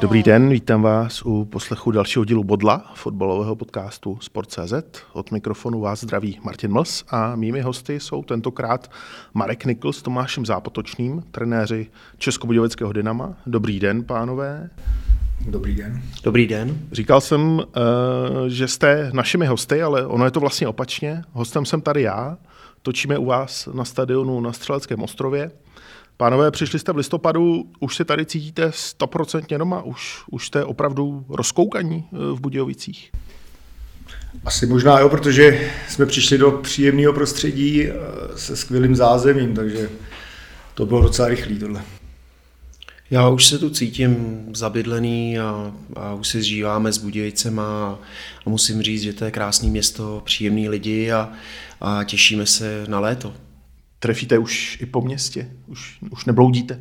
Dobrý den, vítám vás u poslechu dalšího dílu Bodla, fotbalového podcastu Sport.cz. Od mikrofonu vás zdraví Martin Mls a mými hosty jsou tentokrát Marek Nikl s Tomášem Zápotočným, trenéři Českobudějovického Dynama. Dobrý den, pánové. Dobrý den. Dobrý den. Říkal jsem, eh, že jste našimi hosty, ale ono je to vlastně opačně. Hostem jsem tady já. Točíme u vás na stadionu na Střeleckém ostrově. Pánové, přišli jste v listopadu, už se tady cítíte stoprocentně doma? Už, už jste opravdu rozkoukaní eh, v Budějovicích? Asi možná jo, protože jsme přišli do příjemného prostředí eh, se skvělým zázemím, takže to bylo docela rychlý tohle. Já už se tu cítím zabydlený a, a už si zžíváme s Budějicema a, a musím říct, že to je krásné město, příjemný lidi a, a těšíme se na léto. Trefíte už i po městě? Už, už nebloudíte?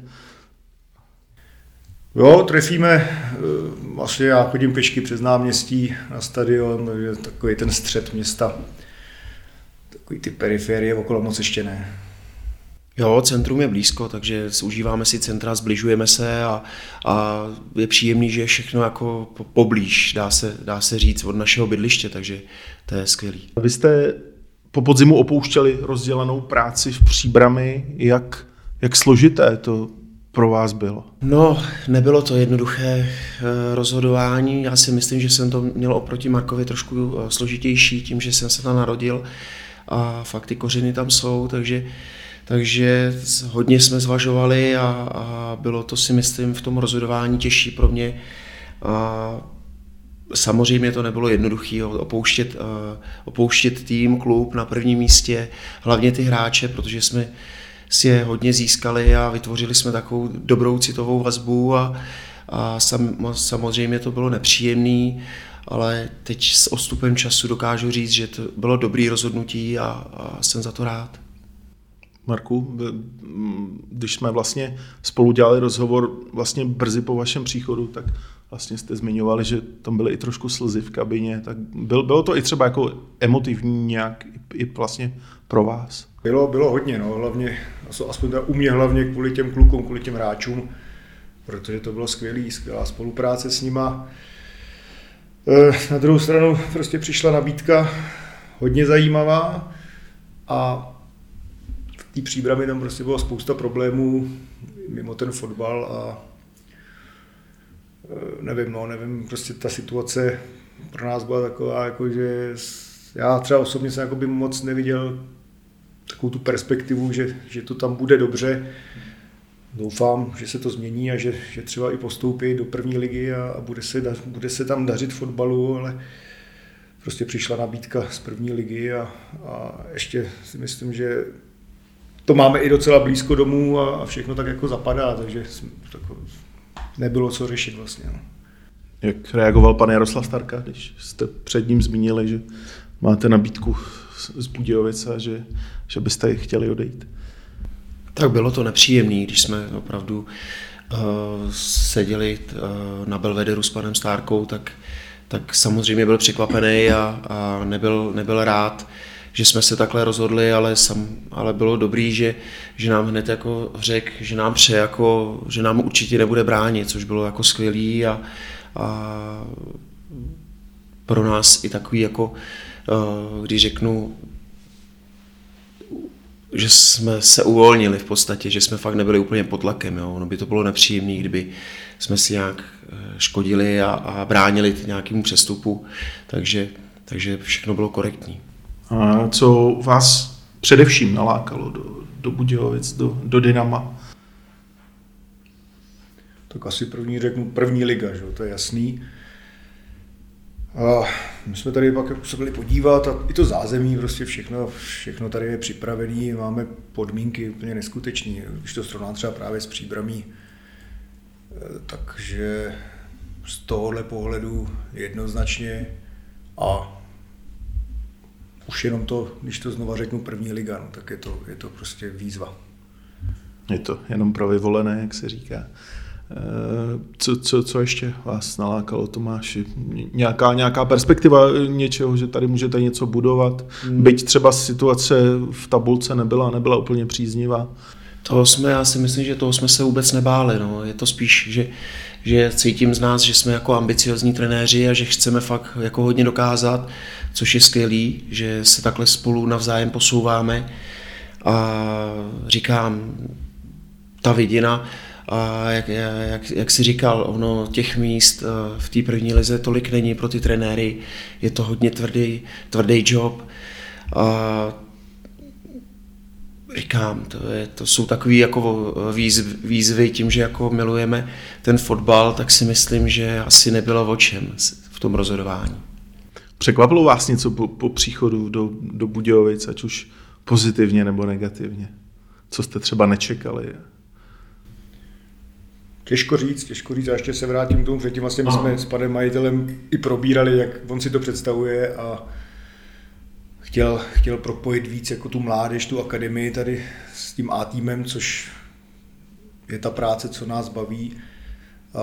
Jo, trefíme. Eh, asi já chodím pešky přes náměstí na stadion, takže takový ten střed města. Takový ty periferie okolo moc ještě ne. Jo, centrum je blízko, takže užíváme si centra, zbližujeme se a, a je příjemný, že je všechno jako poblíž, dá se, dá se říct, od našeho bydliště, takže to je skvělý. Vy jste po podzimu opouštěli rozdělenou práci v příbrami. Jak, jak složité to pro vás bylo? No, nebylo to jednoduché eh, rozhodování. Já si myslím, že jsem to měl oproti Markovi trošku eh, složitější tím, že jsem se tam narodil a fakt ty kořeny tam jsou, takže, takže hodně jsme zvažovali a, a bylo to si myslím v tom rozhodování těžší pro mě. A Samozřejmě to nebylo jednoduché opouštět, eh, opouštět tým, klub na prvním místě, hlavně ty hráče, protože jsme si je hodně získali a vytvořili jsme takovou dobrou citovou vazbu a, a sam, samozřejmě to bylo nepříjemné, ale teď s odstupem času dokážu říct, že to bylo dobré rozhodnutí a, a jsem za to rád. Marku, když jsme vlastně spolu dělali rozhovor vlastně brzy po vašem příchodu, tak vlastně jste zmiňovali, že tam byly i trošku slzy v kabině, tak byl, bylo to i třeba jako emotivní nějak i, i vlastně pro vás? Bylo, bylo hodně, no, hlavně, aspoň u mě hlavně kvůli těm klukům, kvůli těm hráčům, protože to bylo skvělý, skvělá spolupráce s nima. E, na druhou stranu prostě přišla nabídka hodně zajímavá a v té příbrami tam prostě bylo spousta problémů mimo ten fotbal a Eh, nevím, no, nevím, prostě ta situace pro nás byla taková, jako že já třeba osobně jsem jakoby moc neviděl takovou tu perspektivu, že, že to tam bude dobře. Doufám, že se to změní a že, že třeba i postoupí do první ligy a, a bude, se, bude se tam dařit fotbalu, ale prostě přišla nabídka z první ligy a, a ještě si myslím, že to máme i docela blízko domů a, a všechno tak jako zapadá, takže nebylo co řešit vlastně. No. Jak reagoval pan Jaroslav Starka, když jste před ním zmínili, že máte nabídku z Budějovice, že, že byste chtěli odejít? Tak bylo to nepříjemné, když jsme opravdu uh, seděli uh, na Belvederu s panem Stárkou, tak, tak samozřejmě byl překvapený a, a nebyl, nebyl rád že jsme se takhle rozhodli, ale, sam, ale bylo dobrý, že, že nám hned jako řekl, že nám pře, jako, že nám určitě nebude bránit, což bylo jako skvělý a, a pro nás i takový jako, eh, když řeknu, že jsme se uvolnili v podstatě, že jsme fakt nebyli úplně pod tlakem. Jo. Ono by to bylo nepříjemné, kdyby jsme si nějak eh, škodili a, a bránili nějakému přestupu, takže, takže všechno bylo korektní. Co vás především nalákalo do, do Budějovic, do, do Dynama? Tak asi první řeknu první liga, že? to je jasný. A my jsme tady pak jako se byli podívat a i to zázemí, prostě všechno, všechno tady je připravené, máme podmínky úplně neskutečné. Když to srovnám třeba právě s příbramí, takže z tohohle pohledu jednoznačně a už jenom to, když to znova řeknu první liga, no, tak je to, je to prostě výzva. Je to jenom pro vyvolené, jak se říká. Eh, co, co, co ještě vás nalákalo, Tomáši? Nějaká, nějaká perspektiva něčeho, že tady můžete něco budovat? Hmm. Byť třeba situace v tabulce nebyla, nebyla úplně příznivá. Toho jsme, já si myslím, že toho jsme se vůbec nebáli. No. Je to spíš, že, že cítím z nás, že jsme jako ambiciozní trenéři a že chceme fakt jako hodně dokázat, což je skvělý, že se takhle spolu navzájem posouváme. A říkám, ta vidina, a jak, jak, jak si říkal, ono těch míst eh, v té první lize tolik není pro ty trenéry, je to hodně tvrdý, tvrdý job. A říkám, to, je, to jsou takové jako výzvy, výzvy, tím, že jako milujeme ten fotbal, tak si myslím, že asi nebylo o čem v tom rozhodování. Překvapilo vás něco po, po příchodu do, do Budějovic, ať už pozitivně nebo negativně? Co jste třeba nečekali? Těžko říct, těžko říct. A ještě se vrátím k tomu předtím. Vlastně my jsme s panem majitelem i probírali, jak on si to představuje a chtěl, chtěl propojit víc jako tu mládež, tu akademii tady s tím A týmem, což je ta práce, co nás baví. A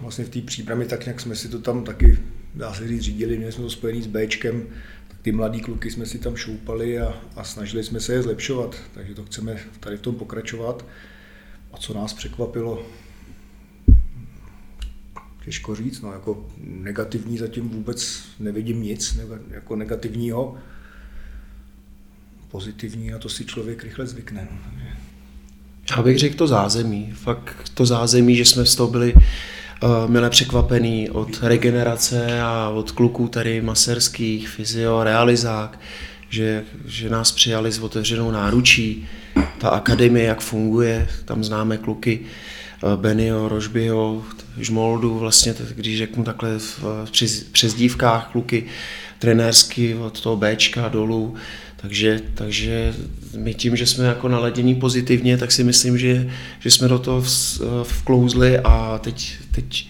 vlastně v té přípravě tak nějak jsme si to tam taky, dá se říct, řídili, měli jsme to spojený s Bčkem, tak ty mladý kluky jsme si tam šoupali a, a snažili jsme se je zlepšovat, takže to chceme tady v tom pokračovat. A co nás překvapilo, těžko říct, no, jako negativní zatím vůbec nevidím nic jako negativního. Pozitivní a to si člověk rychle zvykne. No. Já bych řekl to zázemí. Fakt to zázemí, že jsme z toho byli uh, milé překvapený od regenerace a od kluků tady maserských, fyzio, realizák, že, že nás přijali s otevřenou náručí. Ta akademie, jak funguje, tam známe kluky, uh, Benio, Rožbio, Žmoldu, vlastně, když řeknu takhle v přezdívkách kluky trenérsky od toho Bčka dolů, takže, takže my tím, že jsme jako naladění pozitivně, tak si myslím, že, že jsme do toho vklouzli a teď, teď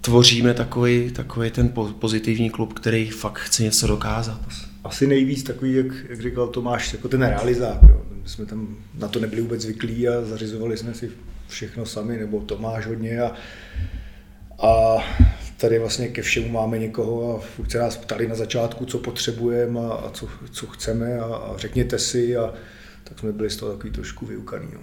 tvoříme takový, takový ten pozitivní klub, který fakt chce něco dokázat. Asi nejvíc takový, jak, jak říkal Tomáš, jako ten realizák. Jo. My jsme tam na to nebyli vůbec zvyklí a zařizovali jsme si všechno sami, nebo Tomáš hodně a, a tady vlastně ke všemu máme někoho a furt se nás ptali na začátku, co potřebujeme a, a co, co chceme a, a řekněte si a tak jsme byli z toho takový trošku vyukaný. No.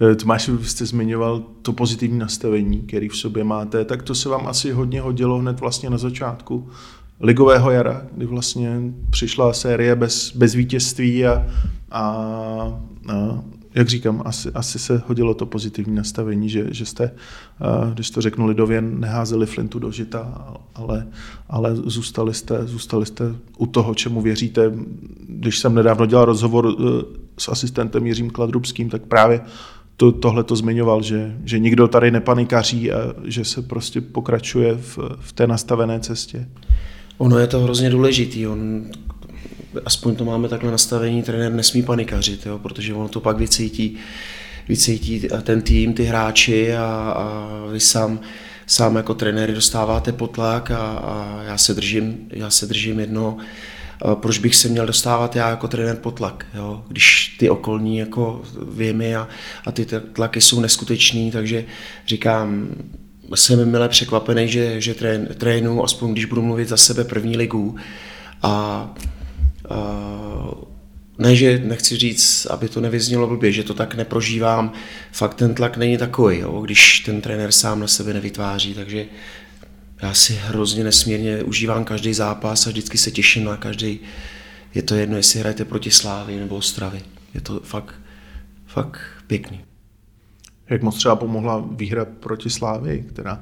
Eh, Tomáš, vy jste zmiňoval to pozitivní nastavení, který v sobě máte, tak to se vám asi hodně hodilo hned vlastně na začátku ligového jara, kdy vlastně přišla série bez, bez vítězství a, a, a jak říkám, asi, asi se hodilo to pozitivní nastavení, že, že jste, když to řeknu lidově, neházeli flintu do žita, ale, ale zůstali, jste, zůstali jste u toho, čemu věříte. Když jsem nedávno dělal rozhovor e, s asistentem Jiřím Kladrubským, tak právě to, tohle to zmiňoval, že, že nikdo tady nepanikaří a že se prostě pokračuje v, v té nastavené cestě. Ono je to hrozně důležitý. On aspoň to máme takhle nastavení, trenér nesmí panikařit, jo, protože ono to pak vycítí, vycítí ten tým, ty hráči a, a vy sám, sám jako trenér dostáváte potlak a, a já, se držím, já se držím jedno, proč bych se měl dostávat já jako trenér potlak, jo? když ty okolní jako věmy a, a ty tlaky jsou neskutečný, takže říkám, jsem milé překvapený, že, že trén, trénu, aspoň když budu mluvit za sebe první ligu a ne, že nechci říct, aby to nevyznělo blbě, že to tak neprožívám, fakt ten tlak není takový, jo, když ten trenér sám na sebe nevytváří, takže já si hrozně nesmírně užívám každý zápas a vždycky se těším na každý. Je to jedno, jestli hrajete proti Slávy nebo Ostravy. Je to fakt, fakt pěkný. Jak moc třeba pomohla výhra proti Slávy, která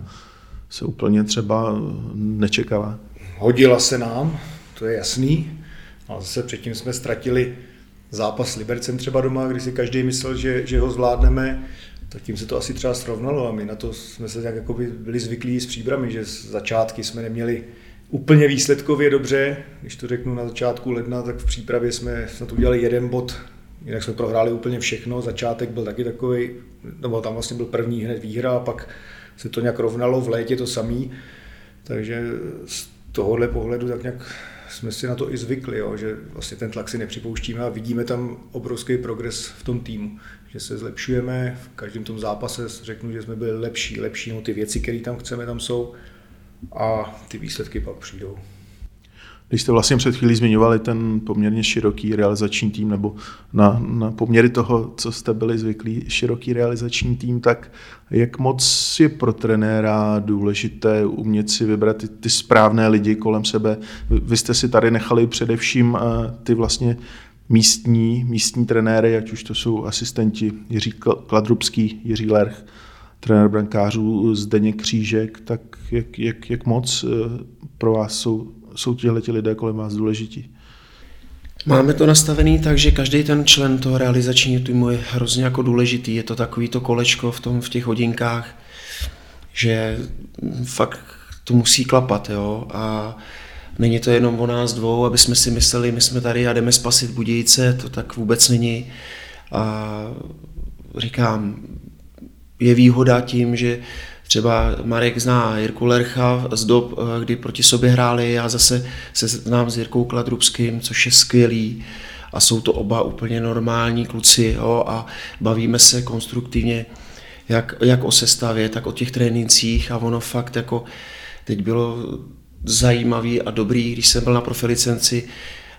se úplně třeba nečekala? Hodila se nám, to je jasný. A zase předtím jsme ztratili zápas s Libercem třeba doma, kdy si každý myslel, že, že ho zvládneme, tak tím se to asi třeba srovnalo a my na to jsme se tak jako byli zvyklí s příbrami, že z začátky jsme neměli úplně výsledkově dobře, když to řeknu na začátku ledna, tak v přípravě jsme snad udělali jeden bod. Jinak jsme prohráli úplně všechno, začátek byl taky takový, nebo tam vlastně byl první hned výhra a pak se to nějak rovnalo, v létě to samý, takže z tohohle pohledu tak nějak jsme si na to i zvykli, jo, že vlastně ten tlak si nepřipouštíme a vidíme tam obrovský progres v tom týmu, že se zlepšujeme, v každém tom zápase řeknu, že jsme byli lepší, lepší, no ty věci, které tam chceme, tam jsou a ty výsledky pak přijdou. Když jste vlastně před chvílí zmiňovali ten poměrně široký realizační tým, nebo na, na poměry toho, co jste byli zvyklí, široký realizační tým, tak jak moc je pro trenéra důležité umět si vybrat ty, ty správné lidi kolem sebe? Vy jste si tady nechali především eh, ty vlastně místní, místní trenéry, ať už to jsou asistenti Jiří Kladrubský, Jiří Lerch, trenér brankářů Zdeněk Křížek, tak jak, jak, jak moc eh, pro vás jsou jsou tihle lidé kolem vás důležití? Máme to nastavený tak, že každý ten člen toho realizačního týmu je hrozně jako důležitý. Je to takový to kolečko v, tom, v těch hodinkách, že fakt to musí klapat. Jo? A není to jenom o nás dvou, aby jsme si mysleli, my jsme tady a jdeme spasit Budějice, to tak vůbec není. A říkám, je výhoda tím, že Třeba Marek zná Jirku Lercha z dob, eh, kdy proti sobě hráli, já zase se znám s Jirkou Kladrubským, což je skvělý. A jsou to oba úplně normální kluci jo, a bavíme se konstruktivně jak, jak o sestavě, tak o těch trénincích. A ono fakt jako teď bylo zajímavý a dobrý, když jsem byl na profilicenci,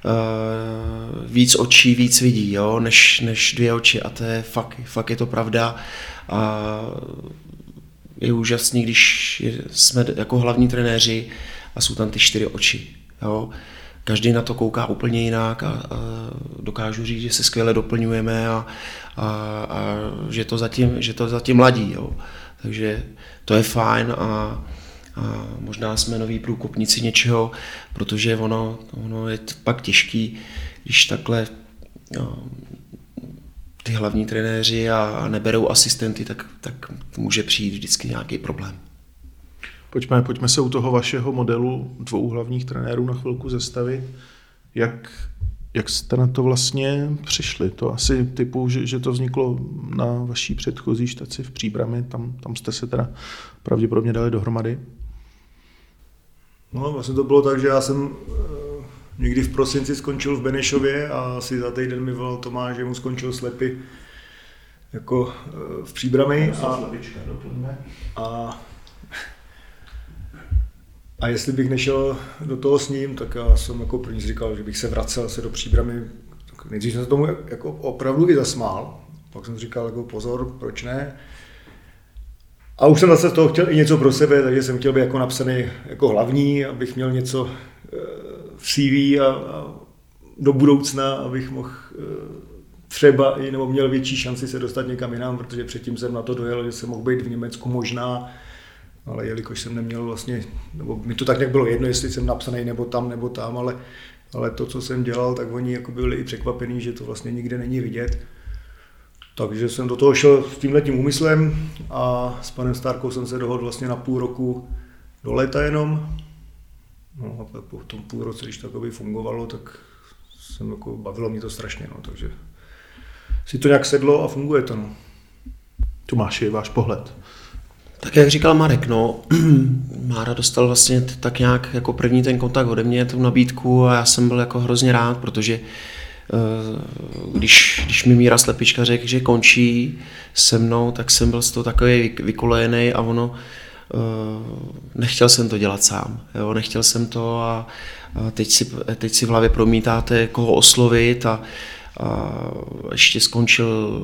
uh, víc očí, víc vidí, jo, než, než dvě oči. A to je fakt, fakt je to pravda. A je úžasný, když jsme jako hlavní trenéři a jsou tam ty čtyři oči. Jo. Každý na to kouká úplně jinak a, a dokážu říct, že se skvěle doplňujeme a, a, a že, to zatím, že to zatím ladí. Jo. Takže to je fajn a, a možná jsme noví průkopníci něčeho, protože ono, ono je pak těžký, když takhle no, ty hlavní trenéři a neberou asistenty, tak, tak může přijít vždycky nějaký problém. Pojďme, pojďme se u toho vašeho modelu dvou hlavních trenérů na chvilku zastavit. Jak, jak jste na to vlastně přišli? To asi typu, že, že to vzniklo na vaší předchozí štaci v Příbrami, tam, tam jste se teda pravděpodobně dali dohromady? No, vlastně to bylo tak, že já jsem někdy v prosinci skončil v Benešově a asi za týden mi volal Tomáš, že mu skončil slepy jako eh, v příbrami. A, a, a jestli bych nešel do toho s ním, tak já jsem jako první říkal, že bych se vracel se do příbramy. Tak nejdřív jsem se tomu jako opravdu i zasmál, pak jsem říkal jako pozor, proč ne. A už jsem zase z toho chtěl i něco pro sebe, takže jsem chtěl být jako napsaný jako hlavní, abych měl něco eh, v CV a, a do budoucna, abych mohl eh, třeba i nebo měl větší šanci se dostat někam jinam, protože předtím jsem na to dojel, že jsem mohl být v Německu možná, ale jelikož jsem neměl vlastně, nebo mi to tak nějak bylo jedno, jestli jsem napsaný nebo tam, nebo tam, ale, ale to, co jsem dělal, tak oni jako byli i překvapení, že to vlastně nikde není vidět. Takže jsem do toho šel s tímhletím úmyslem a s panem Starkou jsem se dohodl vlastně na půl roku do léta jenom. No a po tom půl roce, když to fungovalo, tak jsem jako, bavilo mě to strašně, no, takže si to nějak sedlo a funguje to. No. Tomáši, váš pohled. Tak jak říkal Marek, no, Mára dostal vlastně tak nějak jako první ten kontakt ode mě, tu nabídku a já jsem byl jako hrozně rád, protože Eh, když, když mi Míra Slepička řekl, že končí se mnou, tak jsem byl z toho takový vykolejený a ono, nechtěl jsem to dělat sám, jo, nechtěl jsem to a, a teď, si, teď si v hlavě promítáte, koho oslovit a, a ještě skončil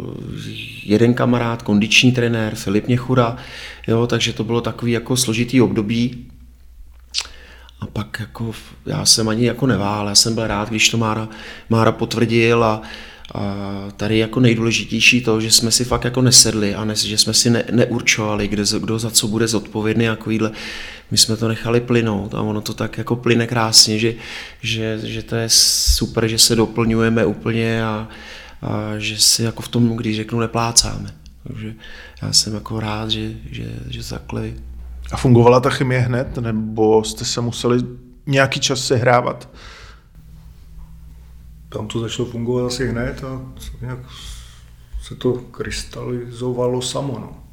jeden kamarád, kondiční trenér, Filip Něchura, jo, takže to bylo takový jako složitý období, a pak jako, já jsem ani jako nevál, já jsem byl rád, když to Mára, Mára potvrdil a, a tady jako nejdůležitější to, že jsme si fakt jako nesedli a ne, že jsme si ne, neurčovali, kde, kdo za co bude zodpovědný a takovýhle. My jsme to nechali plynout a ono to tak jako plyne krásně, že, že, že to je super, že se doplňujeme úplně a, a že si jako v tom, když řeknu, neplácáme. Takže já jsem jako rád, že, že, že takhle a fungovala ta chemie hned, nebo jste se museli nějaký čas sehrávat? Tam to začalo fungovat asi hned a nějak se to krystalizovalo samo. No.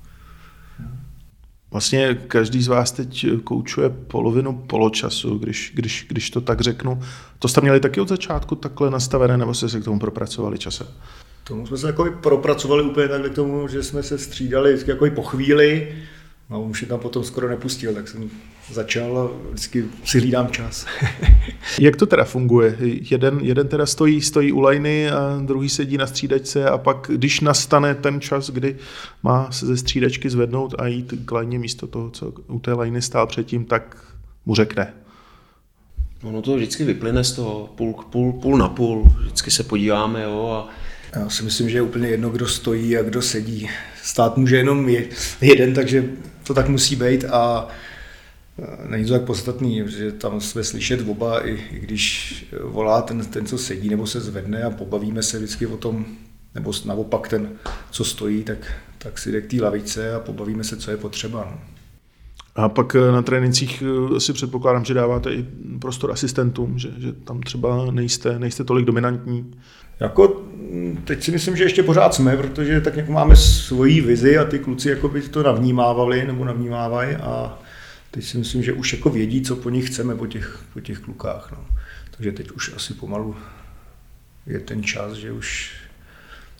Vlastně každý z vás teď koučuje polovinu poločasu, když, když, když to tak řeknu. To jste měli taky od začátku takhle nastavené, nebo jste se k tomu propracovali časem? Tomu jsme se jako propracovali úplně takhle k tomu, že jsme se střídali vždycky jako po chvíli, No, už je tam potom skoro nepustil, tak jsem začal a vždycky si hlídám čas. Jak to teda funguje? Jeden, jeden teda stojí, stojí u lajny a druhý sedí na střídačce a pak, když nastane ten čas, kdy má se ze střídačky zvednout a jít k lajně místo toho, co u té lajny stál předtím, tak mu řekne. Ono to vždycky vyplyne z toho půl, půl, půl na půl. Vždycky se podíváme jo, a já si myslím, že je úplně jedno, kdo stojí a kdo sedí. Stát může jenom jeden, takže to tak musí být a není to tak podstatný, že tam jsme slyšet oba, i, i když volá ten, ten, co sedí, nebo se zvedne a pobavíme se vždycky o tom, nebo naopak ten, co stojí, tak, tak si jde k té lavice a pobavíme se, co je potřeba. No. A pak eh, na trénincích eh, si předpokládám, že dáváte i prostor asistentům, že, že tam třeba nejste, nejste tolik dominantní. Jako, mm, teď si myslím, že ještě pořád jsme, protože tak nějak máme svoji vizi a ty kluci jako by to navnímávali nebo navnímávají a teď si myslím, že už jako vědí, co po nich chceme, po těch, po těch klukách. No. Takže teď už asi pomalu je ten čas, že už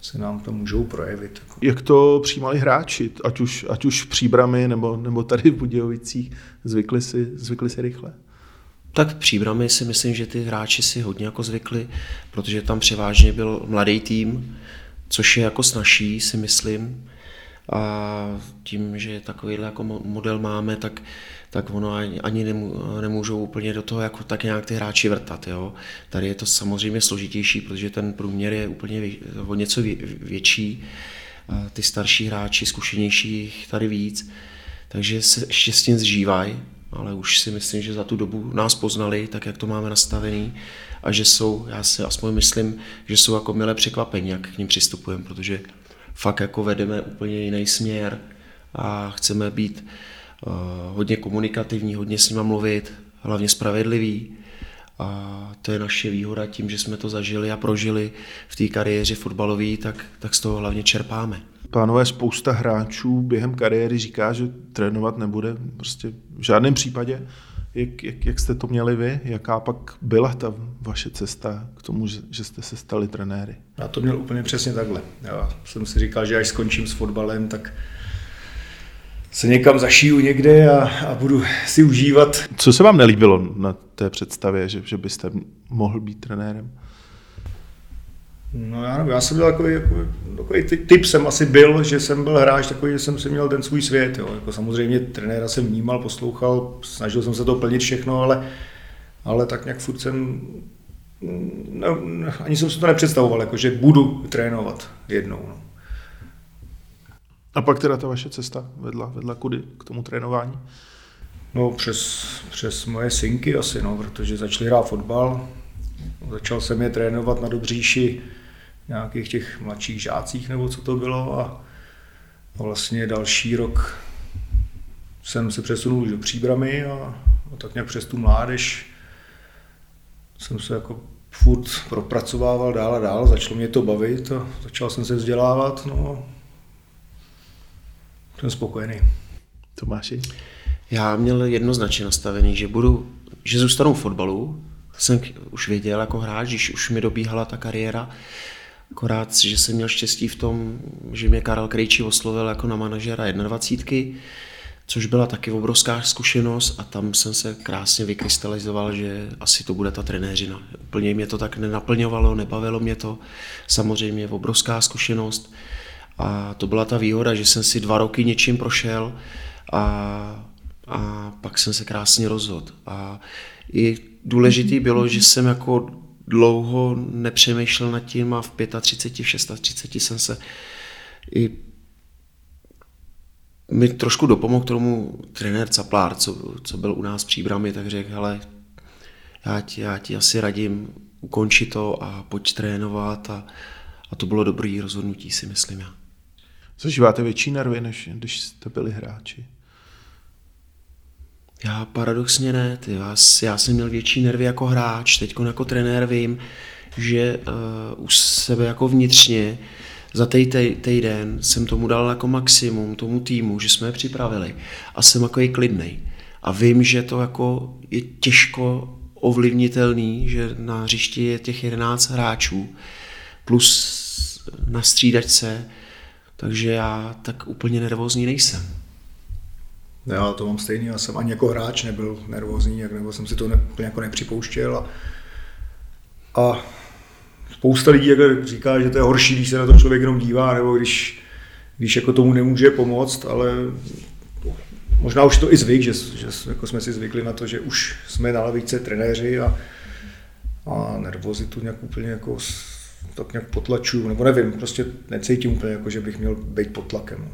se nám to můžou projevit. Jak to přijímali hráči, ať už, ať už v Příbrami nebo, nebo tady v Budějovicích, zvykli si, zvykli si rychle? Tak v Příbrami si myslím, že ty hráči si hodně jako zvykli, protože tam převážně byl mladý tým, což je jako snažší, si myslím. A tím, že takovýhle jako model máme, tak, tak ono ani, ani nemů, nemůžou úplně do toho jako tak nějak ty hráči vrtat. Jo. Tady je to samozřejmě složitější, protože ten průměr je úplně o něco vě, větší. A ty starší hráči, zkušenější tady víc. Takže se ještě s tím zžívají ale už si myslím, že za tu dobu nás poznali, tak jak to máme nastavený a že jsou, já si aspoň myslím, že jsou jako milé překvapení, jak k ním přistupujeme, protože fakt jako vedeme úplně jiný směr a chceme být hodně komunikativní, hodně s nima mluvit, hlavně spravedlivý. A to je naše výhoda tím, že jsme to zažili a prožili v té kariéře fotbalové, tak, tak z toho hlavně čerpáme pánové, spousta hráčů během kariéry říká, že trénovat nebude prostě v žádném případě. Jak, jak, jak jste to měli vy? Jaká pak byla ta vaše cesta k tomu, že, že jste se stali trenéry? Já to měl úplně přesně takhle. Já jsem si říkal, že až skončím s fotbalem, tak se někam zašiju někde a, a budu si užívat. Co se vám nelíbilo na té představě, že, že byste mohl být trenérem? No já nevím, já jsem byl takový, jako, takový typ jsem asi byl, že jsem byl hráč takový, že jsem si měl ten svůj svět. Jo. Jako samozřejmě trenéra jsem vnímal, poslouchal, snažil jsem se to plnit všechno, ale, ale tak nějak furt jsem, no, ani jsem si to nepředstavoval, jako, že budu trénovat jednou. No. A pak teda ta vaše cesta vedla, vedla kudy? K tomu trénování? No přes, přes moje synky asi, no, protože začali hrát fotbal, začal jsem je trénovat na Dobříši, nějakých těch mladších žácích nebo co to bylo a vlastně další rok jsem se přesunul do Příbramy a, a tak nějak přes tu mládež jsem se jako furt propracovával dál a dál, začalo mě to bavit a začal jsem se vzdělávat, no jsem spokojený. Tomáši? Já měl jednoznačně nastavený, že budu, že zůstanu v fotbalu, jsem už věděl jako hráč, když už mi dobíhala ta kariéra, Akorát, že jsem měl štěstí v tom, že mě Karel Krejčí oslovil jako na manažera 21, což byla taky obrovská zkušenost a tam jsem se krásně vykrystalizoval, že asi to bude ta trenéřina. Úplně mě to tak nenaplňovalo, nebavilo mě to. Samozřejmě obrovská zkušenost a to byla ta výhoda, že jsem si dva roky něčím prošel a, a pak jsem se krásně rozhodl. A i důležitý bylo, že jsem jako dlouho nepřemýšlel nad tím a v 35, v 36 jsem se i mi trošku dopomohl tomu trenér Caplár, co, co byl u nás v příbrami, tak řekl, hele, já ti, já ti asi radím, ukončit to a pojď trénovat a, a to bylo dobrý rozhodnutí, si myslím já. Zažíváte větší nervy, než když jste byli hráči? Já paradoxně ne, ty, já, já jsem měl větší nervy jako hráč, teď jako trenér vím, že uh, už sebe jako vnitřně za tej, tej, týden jsem tomu dal jako maximum tomu týmu, že jsme je připravili a jsem jako klidnej. A vím, že to jako je těžko ovlivnitelný, že na hřišti je těch 11 hráčů plus na střídačce, takže já tak úplně nervózní nejsem. Já to mám stejný, já jsem ani jako hráč nebyl nervózní, jak nebo jsem si to ne, jako nepřipouštěl a, a spousta lidí jako říká, že to je horší, když se na to člověk jenom dívá, nebo když, když jako tomu nemůže pomoct, ale možná už to i zvyk, že, že jako jsme si zvykli na to, že už jsme na lavice trenéři a, a nervozitu nějak úplně jako tak nějak potlačuju, nebo nevím, prostě necítím úplně jako, že bych měl být pod tlakem.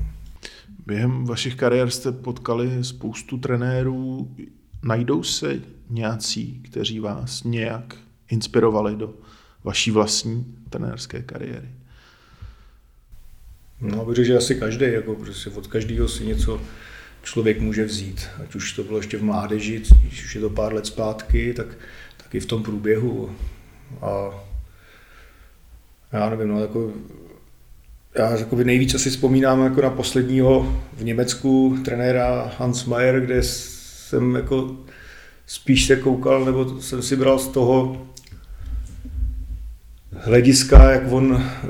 Během vašich kariér jste potkali spoustu trenérů. Najdou se nějací, kteří vás nějak inspirovali do vaší vlastní trenérské kariéry? No, bych že asi každý, jako prostě od každého si něco člověk může vzít. Ať už to bylo ještě v mládeži, když už je to pár let zpátky, tak, tak i v tom průběhu. A já nevím, no, jako, já jako nejvíc asi vzpomínám jako na posledního v Německu trenéra Hans Mayer, kde jsem jako spíš se koukal, nebo jsem si bral z toho hlediska, jak on eh,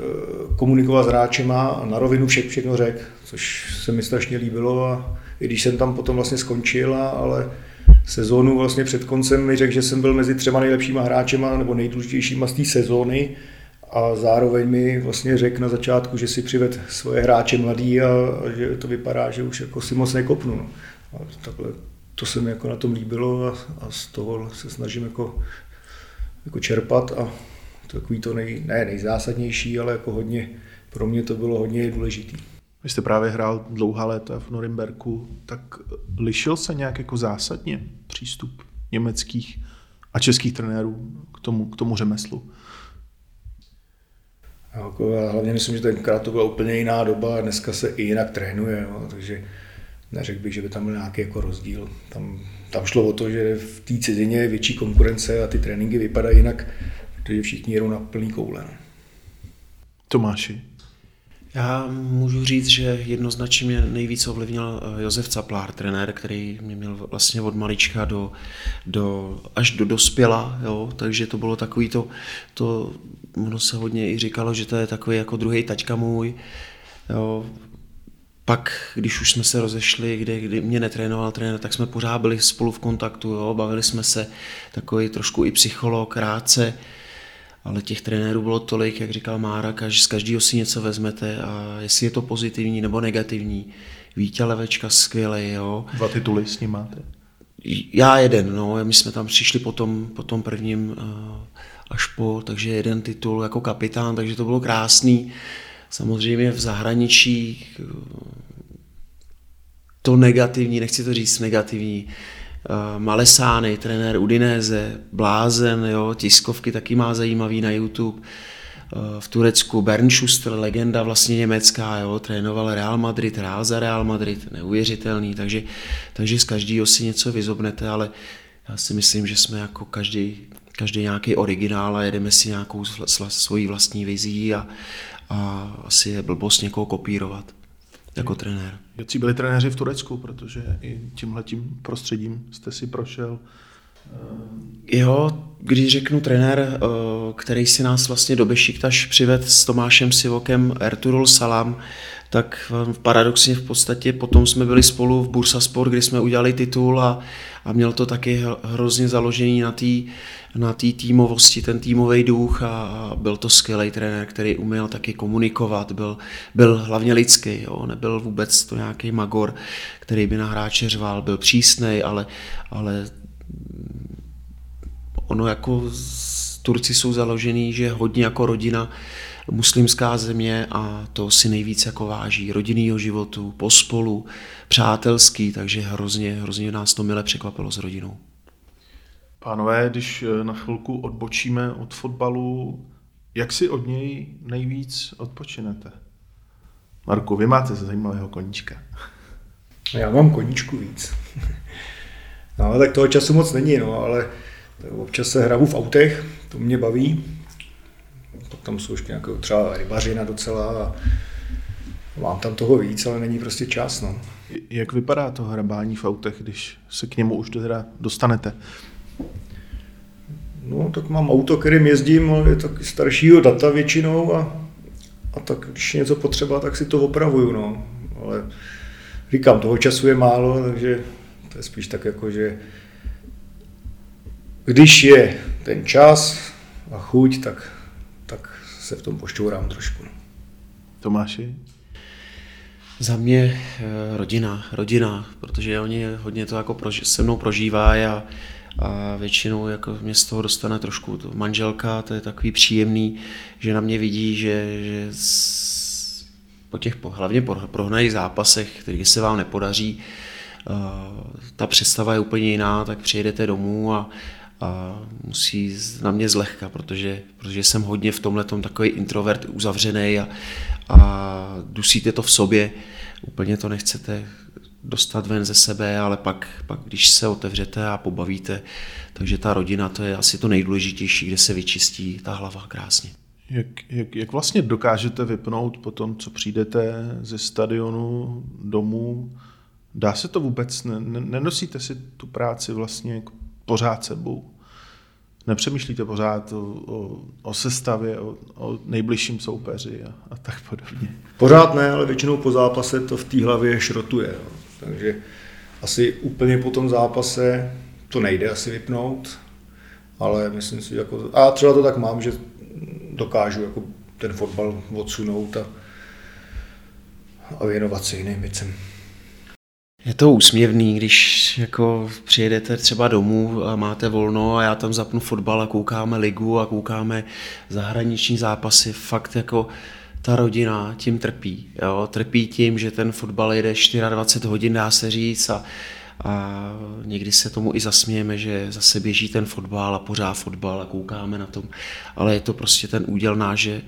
komunikoval s hráčema a na rovinu vše, všechno řekl, což se mi strašně líbilo a i když jsem tam potom vlastně skončil, ale sezónu vlastně před koncem mi řekl, že jsem byl mezi třema nejlepšíma hráčema nebo nejdůležitějšíma z té sezóny a zároveň mi vlastně řekl na začátku, že si přived svoje hráče mladý a, a že to vypadá, že už jako si moc nekopnu. No. A takhle to se mi jako na tom líbilo a, a z toho se snažím jako, jako čerpat a takový to nej, ne nejzásadnější, ale jako hodně, pro mě to bylo hodně důležitý. Vy jste právě hrál dlouhá léta v Norimberku, tak lišil se nějak jako zásadně přístup německých a českých trenérů k tomu, k tomu řemeslu? Jako, já hlavně myslím, že tenkrát to byla úplně jiná doba a dneska se i jinak trénuje, jo, takže neřekl bych, že by tam byl nějaký jako rozdíl. Tam, tam šlo o to, že v té cizině je větší konkurence a ty tréninky vypadají jinak, protože všichni jedou na plný koule. No. Tomáši, já můžu říct, že jednoznačně mě nejvíc ovlivnil eh, Josef Caplár, trenér, který mě měl vlastně od malička do, do, až do dospěla, jo, takže to bylo takový to, to, ono se hodně i říkalo, že to je takový jako druhý taťka můj, jo, pak, když už jsme se rozešli, kde, kdy mě netrénoval trenér, tak jsme pořád byli spolu v kontaktu, jo, bavili jsme se, takový trošku i psycholog, krátce, ale těch trenérů bylo tolik, jak říkal Mára, že z každého si něco vezmete a jestli je to pozitivní nebo negativní. Vítě Levečka skvělý, jo. Dva tituly s ním máte? Já jeden, no, my jsme tam přišli po tom, po tom prvním uh, až po, takže jeden titul jako kapitán, takže to bylo krásný. Samozřejmě v zahraničí uh, to negativní, nechci to říct negativní, Eh, Malesány, trenér Udinéze, Blázen, jo, tiskovky taky má zajímavý na YouTube. Eh, v Turecku Bern Schuster, legenda vlastně německá, jo, trénoval Real Madrid, hrál za Real Madrid, neuvěřitelný, takže, takže z každého si něco vyzobnete, ale já si myslím, že jsme jako každý, každý nějaký originál a jedeme si nějakou svoji vlastní vizí a, a asi je blbost někoho kopírovat jako trenér. Jaký byli trenéři v Turecku, protože i tímhletím prostředím jste si prošel? Jo, když řeknu trenér, eh, který si nás vlastně do Bešiktaš přived s Tomášem Sivokem Ertugrul Salam, tak paradoxně v podstatě potom jsme byli spolu v Bursa Sport, kdy jsme udělali titul a, a měl to taky hrozně založený na té na tý týmovosti, ten týmový duch a, a byl to skvělý trenér, který uměl taky komunikovat, byl, byl hlavně lidský, jo, nebyl vůbec to nějaký magor, který by na hráče řval, byl přísný, ale, ale ono jako Turci jsou založený, že hodně jako rodina, muslimská země a to si nejvíc jako váží rodinného životu, pospolu, přátelský, takže hrozně, hrozně nás to mile překvapilo s rodinou. Pánové, když eh, na chvilku odbočíme od fotbalu, jak si od něj nejvíc odpočinete? Marku, vy máte zajímavého koníčka. Já mám koníčku víc. No, tak toho času moc není, no, ale občas se hraju v autech, to mě baví. Pak tam jsou ještě nějaké třeba rybařina docela a mám tam toho víc, ale není prostě čas. No. Jak vypadá to hrabání v autech, když se k němu už teda dostanete? No, tak mám auto, kterým jezdím, ale je taky staršího data většinou a, a tak když něco potřeba, tak si to opravuju, no. Ale říkám, toho času je málo, takže to je spíš tak jako, že když je ten čas a chuť, tak, tak se v tom pošťourám trošku. Tomáši? Za mě eh, rodina, rodina, protože oni hodně to jako proži- se mnou prožívají a, a většinou jako mě z toho dostane trošku to manželka, to je takový příjemný, že na mě vidí, že, že z, po těch hlavně po prohnaných zápasech, který se vám nepodaří, uh, ta představa je úplně jiná, tak přijedete domů a, a musí na mě zlehka, protože, protože jsem hodně v tomhle takový introvert uzavřený a, a dusíte to v sobě, úplně to nechcete dostat ven ze sebe, ale pak, pak když se otevřete a pobavíte, takže ta rodina to je asi to nejdůležitější, kde se vyčistí ta hlava krásně. Jak, jak, jak vlastně dokážete vypnout po tom, co přijdete ze stadionu domů? Dá se to vůbec? Nenosíte si tu práci vlastně pořád sebou? nepřemýšlíte pořád o, o, o sestavě, o, o nejbližším soupeři a, a tak podobně. Pořád ne, ale většinou po zápase to v té hlavě šrotuje. Jo. Takže asi úplně po tom zápase to nejde asi vypnout, ale myslím si, jako, a třeba to tak mám, že dokážu jako ten fotbal odsunout a, a věnovat se jiným věcem. Je to úsměvný, když jako přijedete třeba domů a máte volno a já tam zapnu fotbal a koukáme ligu a koukáme zahraniční zápasy. Fakt jako ta rodina tím trpí. Jo? Trpí tím, že ten fotbal jede 24 hodin, dá se říct, a, a někdy se tomu i zasmějeme, že zase běží ten fotbal a pořád fotbal a koukáme na tom. Ale je to prostě ten úděl náš, že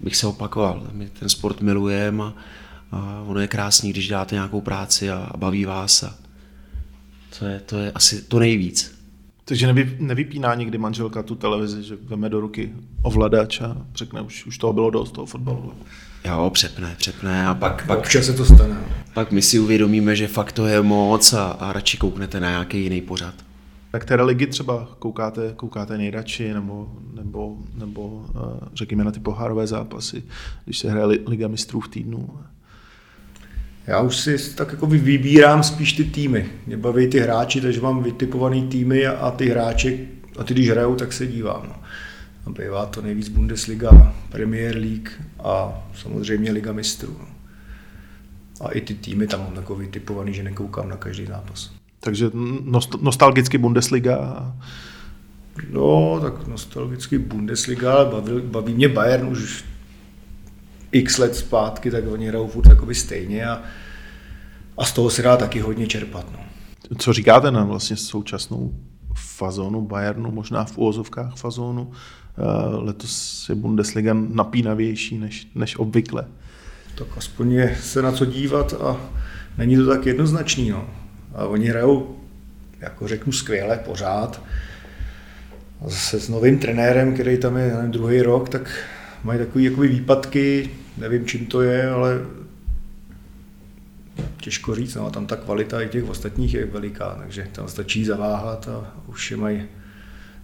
bych se opakoval, my ten sport milujeme a, a ono je krásný, když dáte nějakou práci a, a baví vás a to je, to je asi to nejvíc. Takže nevy, nevypíná někdy manželka tu televizi, že veme do ruky ovladač a řekne, už, už toho bylo dost, toho fotbalu. Jo, přepne, přepne a pak, pak, Občas se to stane. No. pak my si uvědomíme, že fakt to je moc a, a radši kouknete na nějaký jiný pořad. Tak které ligy třeba koukáte, koukáte nejradši, nebo, nebo, nebo řekněme na ty pohárové zápasy, když se hraje Liga mistrů v týdnu? Já už si tak jako vybírám spíš ty týmy. Mě baví ty hráči, takže mám vytipovaný týmy a, a ty hráče, a ty když hrajou, tak se dívám. No. A bývá to nejvíc Bundesliga, Premier League a samozřejmě Liga mistrů. No. A i ty týmy tam mám takový typovaný, že nekoukám na každý zápas. Takže nostalgicky Bundesliga? No, tak nostalgicky Bundesliga, baví, baví mě Bayern už x let zpátky, tak oni hrajou furt jakoby stejně a, a z toho se dá taky hodně čerpat. No. Co říkáte na vlastně současnou fazonu Bayernu, možná v úvozovkách fazonu? Eh, letos je Bundesliga napínavější než, než obvykle. Tak aspoň je se na co dívat a není to tak jednoznačný. No. A oni hrajou, jako řeknu, skvěle, pořád. A zase s novým trenérem, který tam je nevím, druhý rok, tak mají takové jakoby výpadky, nevím čím to je, ale těžko říct, no, tam ta kvalita i těch ostatních je veliká, takže tam stačí zaváhat a už je mají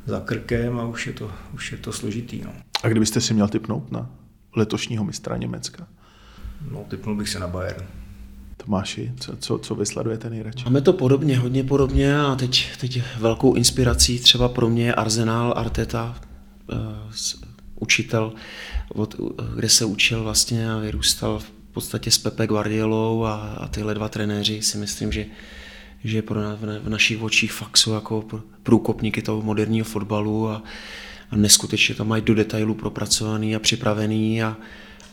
za krkem a už je to, už je to složitý. No. A kdybyste si měl typnout na letošního mistra Německa? No, typnul bych se na Bayern. Tomáši, co, co, co vysledujete nejradši? Máme to podobně, hodně podobně a teď, teď velkou inspirací třeba pro mě je Arsenal Arteta, uh, učitel, od, kde se učil vlastně a vyrůstal v podstatě s Pepe Guardiolou a, a tyhle dva trenéři si myslím, že že pro na, v našich očích fakt jsou jako průkopníky toho moderního fotbalu a, a neskutečně tam mají do detailu propracovaný a připravený a,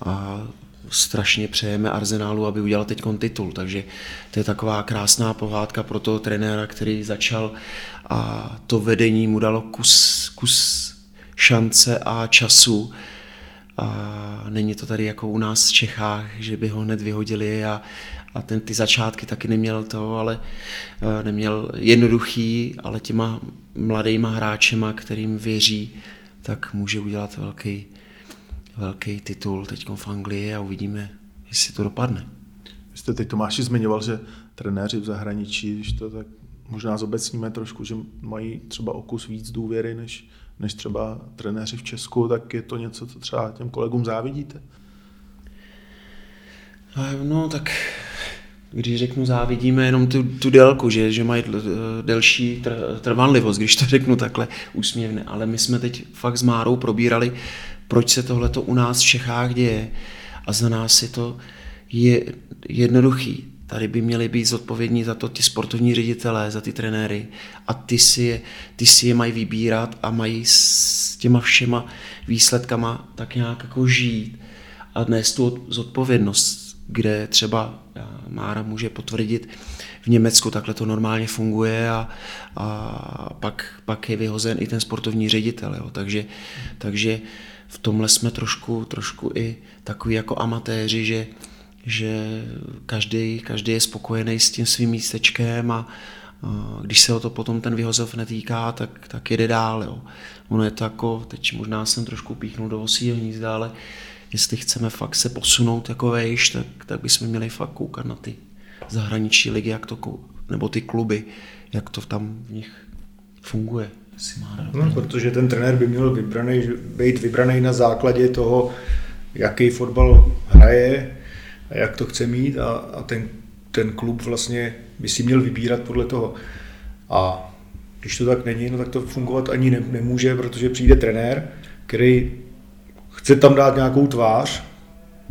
a strašně přejeme Arsenálu, aby udělal teď titul, takže to je taková krásná pohádka pro toho trenéra, který začal a to vedení mu dalo kus, kus šance a času a není to tady jako u nás v Čechách, že by ho hned vyhodili a, a ten, ty začátky taky neměl to, ale e, neměl jednoduchý, ale těma mladýma hráčema, kterým věří, tak může udělat velký, velký titul teď v Anglii a uvidíme, jestli to dopadne. Vy jste teď Tomáši zmiňoval, že trenéři v zahraničí, když to tak možná zobecníme trošku, že mají třeba okus víc důvěry než, než třeba trenéři v Česku, tak je to něco, co třeba těm kolegům závidíte? No tak když řeknu závidíme jenom tu, tu délku, že, že mají delší trvanlivost, když to řeknu takhle úsměvně. Ale my jsme teď fakt s Márou probírali, proč se tohle u nás v Čechách děje. A za nás je to je jednoduchý. Tady by měli být zodpovědní za to ti sportovní ředitelé, za ty trenéry a ty si, je, ty si je mají vybírat a mají s těma všema výsledkama tak nějak jako žít a dnes tu zodpovědnost, kde třeba Mára může potvrdit, v Německu takhle to normálně funguje a, a pak, pak je vyhozen i ten sportovní ředitel. Jo. Takže, takže v tomhle jsme trošku, trošku i takový jako amatéři, že, že každý, každý je spokojený s tím svým místečkem a, když se o to potom ten vyhozov netýká, tak, tak jede dál. Jo. Ono je to jako, teď možná jsem trošku píchnul do osího hnízda, ale jestli chceme fakt se posunout jako vejš, tak, tak bychom měli fakt koukat na ty zahraniční ligy, jak to, nebo ty kluby, jak to tam v nich funguje. No, protože ten trenér by měl vybraný, být vybraný na základě toho, jaký fotbal hraje, jak to chce mít a, a ten, ten klub vlastně by si měl vybírat podle toho. A když to tak není, no tak to fungovat ani ne, nemůže, protože přijde trenér, který chce tam dát nějakou tvář,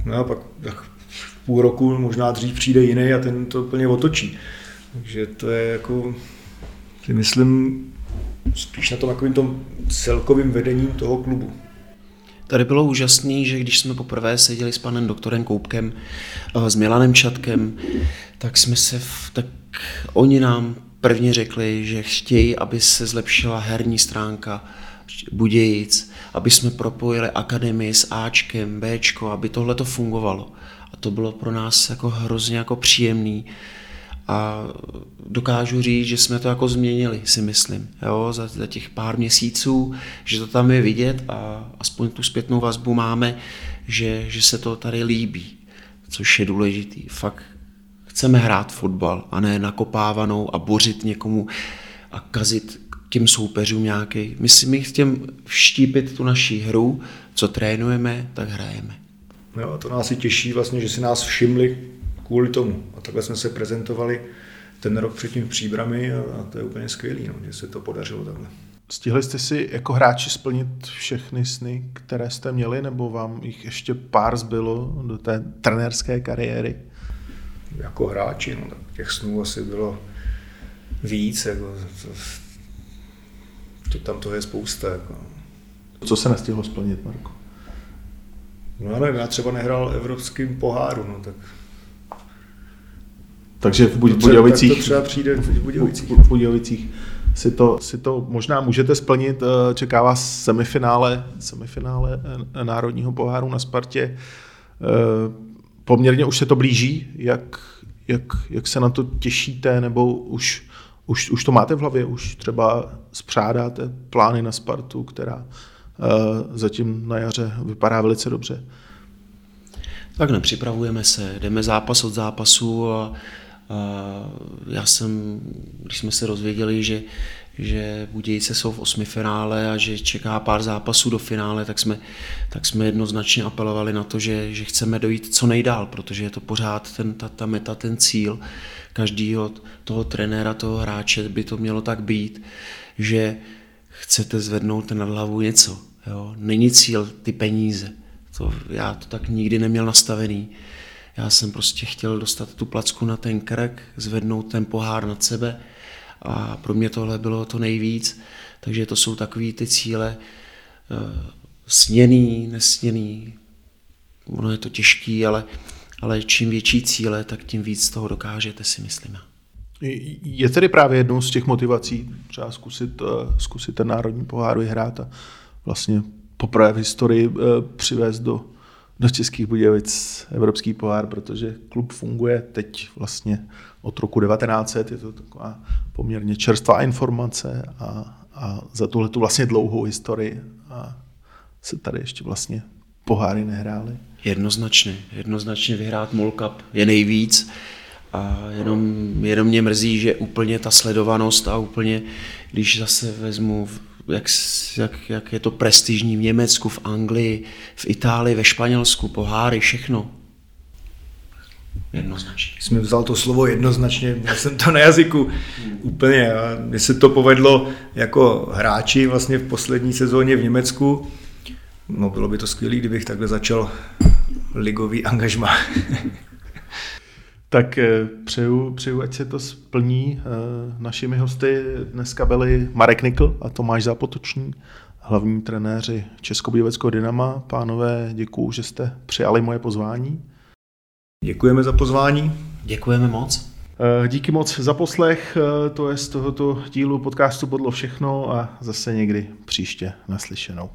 no a pak tak v půl roku, možná dřív přijde jiný a ten to úplně otočí. Takže to je jako, si myslím, spíš na tom takovým tom celkovým vedením toho klubu. Tady bylo úžasné, že když jsme poprvé seděli s panem doktorem Koupkem, eh, s Milanem Čatkem, tak jsme se, v, tak oni nám prvně řekli, že chtějí, aby se zlepšila herní stránka Budějic, aby jsme propojili akademii s Ačkem, Bčko, aby tohle to fungovalo. A to bylo pro nás jako hrozně jako příjemný a dokážu říct, že jsme to jako změnili, si myslím, jo, za, za těch pár měsíců, že to tam je vidět a aspoň tu zpětnou vazbu máme, že, že se to tady líbí, což je důležitý. Fakt chceme hrát fotbal a ne nakopávanou a bořit někomu a kazit těm soupeřům nějaký. My si my chceme vštípit tu naší hru, co trénujeme, tak hrajeme. Jo, to nás i těší vlastně, že si nás všimli kvůli tomu. A takhle jsme se prezentovali ten rok předtím v Příbrami a, a to je úplně skvělý, no, že se to podařilo takhle. Stihli jste si jako hráči splnit všechny sny, které jste měli, nebo vám jich ještě pár zbylo do té trenérské kariéry? Jako hráči, no, tak těch snů asi bylo víc, jako, to, to, tam toho je spousta. Jako. Co se nestihlo splnit, Marko? No nevím, já třeba nehrál evropským poháru, no tak takže v Budějovicích, to třeba přijde v Budějovicích. V Budějovicích si to, si to možná můžete splnit. Eh, čeká vás semifinále, semifinále eh, Národního poháru na Spartě. Eh, poměrně už se to blíží. Jak, jak, jak se na to těšíte, nebo už, už, už to máte v hlavě? Už třeba spřádáte plány na Spartu, která zatím na jaře vypadá velice dobře? Tak nepřipravujeme se, jdeme zápas od zápasu a já jsem, když jsme se rozvěděli, že, že Budějice jsou v osmi finále a že čeká pár zápasů do finále, tak jsme, tak jsme jednoznačně apelovali na to, že, že chceme dojít co nejdál, protože je to pořád ten, ta, ta meta, ten cíl každého toho trenéra, toho hráče by to mělo tak být, že chcete zvednout nad hlavu něco. Jo? Není cíl ty peníze. To, já to tak nikdy neměl nastavený. Já jsem prostě chtěl dostat tu placku na ten krk, zvednout ten pohár nad sebe a pro mě tohle bylo to nejvíc. Takže to jsou takové ty cíle uh, sněný, nesněný. Ono je to těžký, ale, ale čím větší cíle, tak tím víc toho dokážete, si myslím. Je tedy právě jednou z těch motivací třeba zkusit, uh, zkusit ten národní pohár vyhrát a vlastně poprvé v historii uh, přivést do do Českých Budějovic Evropský pohár, protože klub funguje teď vlastně od roku 1900, je to taková poměrně čerstvá informace a, a za tuhle tu vlastně dlouhou historii a se tady ještě vlastně poháry nehrály. Jednoznačně, jednoznačně vyhrát MOL Cup je nejvíc a jenom, jenom mě mrzí, že úplně ta sledovanost a úplně, když zase vezmu, jak, jak, jak je to prestižní v Německu, v Anglii, v Itálii, ve Španělsku, poháry, všechno. Jednoznačně. Jsem vzal to slovo jednoznačně, měl jsem to na jazyku úplně. Mně se to povedlo jako hráči vlastně v poslední sezóně v Německu. No bylo by to skvělé, kdybych takhle začal ligový angažma. Tak eh, přeju, přeju, ať se to splní. Eh, našimi hosty dneska byli Marek Nikl a Tomáš Zápotoční, hlavní trenéři Českobíleckého Dynama. Pánové, děkuju, že jste přijali moje pozvání. Děkujeme za pozvání. Děkujeme moc. Eh, díky moc za poslech, to je z tohoto dílu podcastu Podlo všechno a zase někdy příště naslyšenou.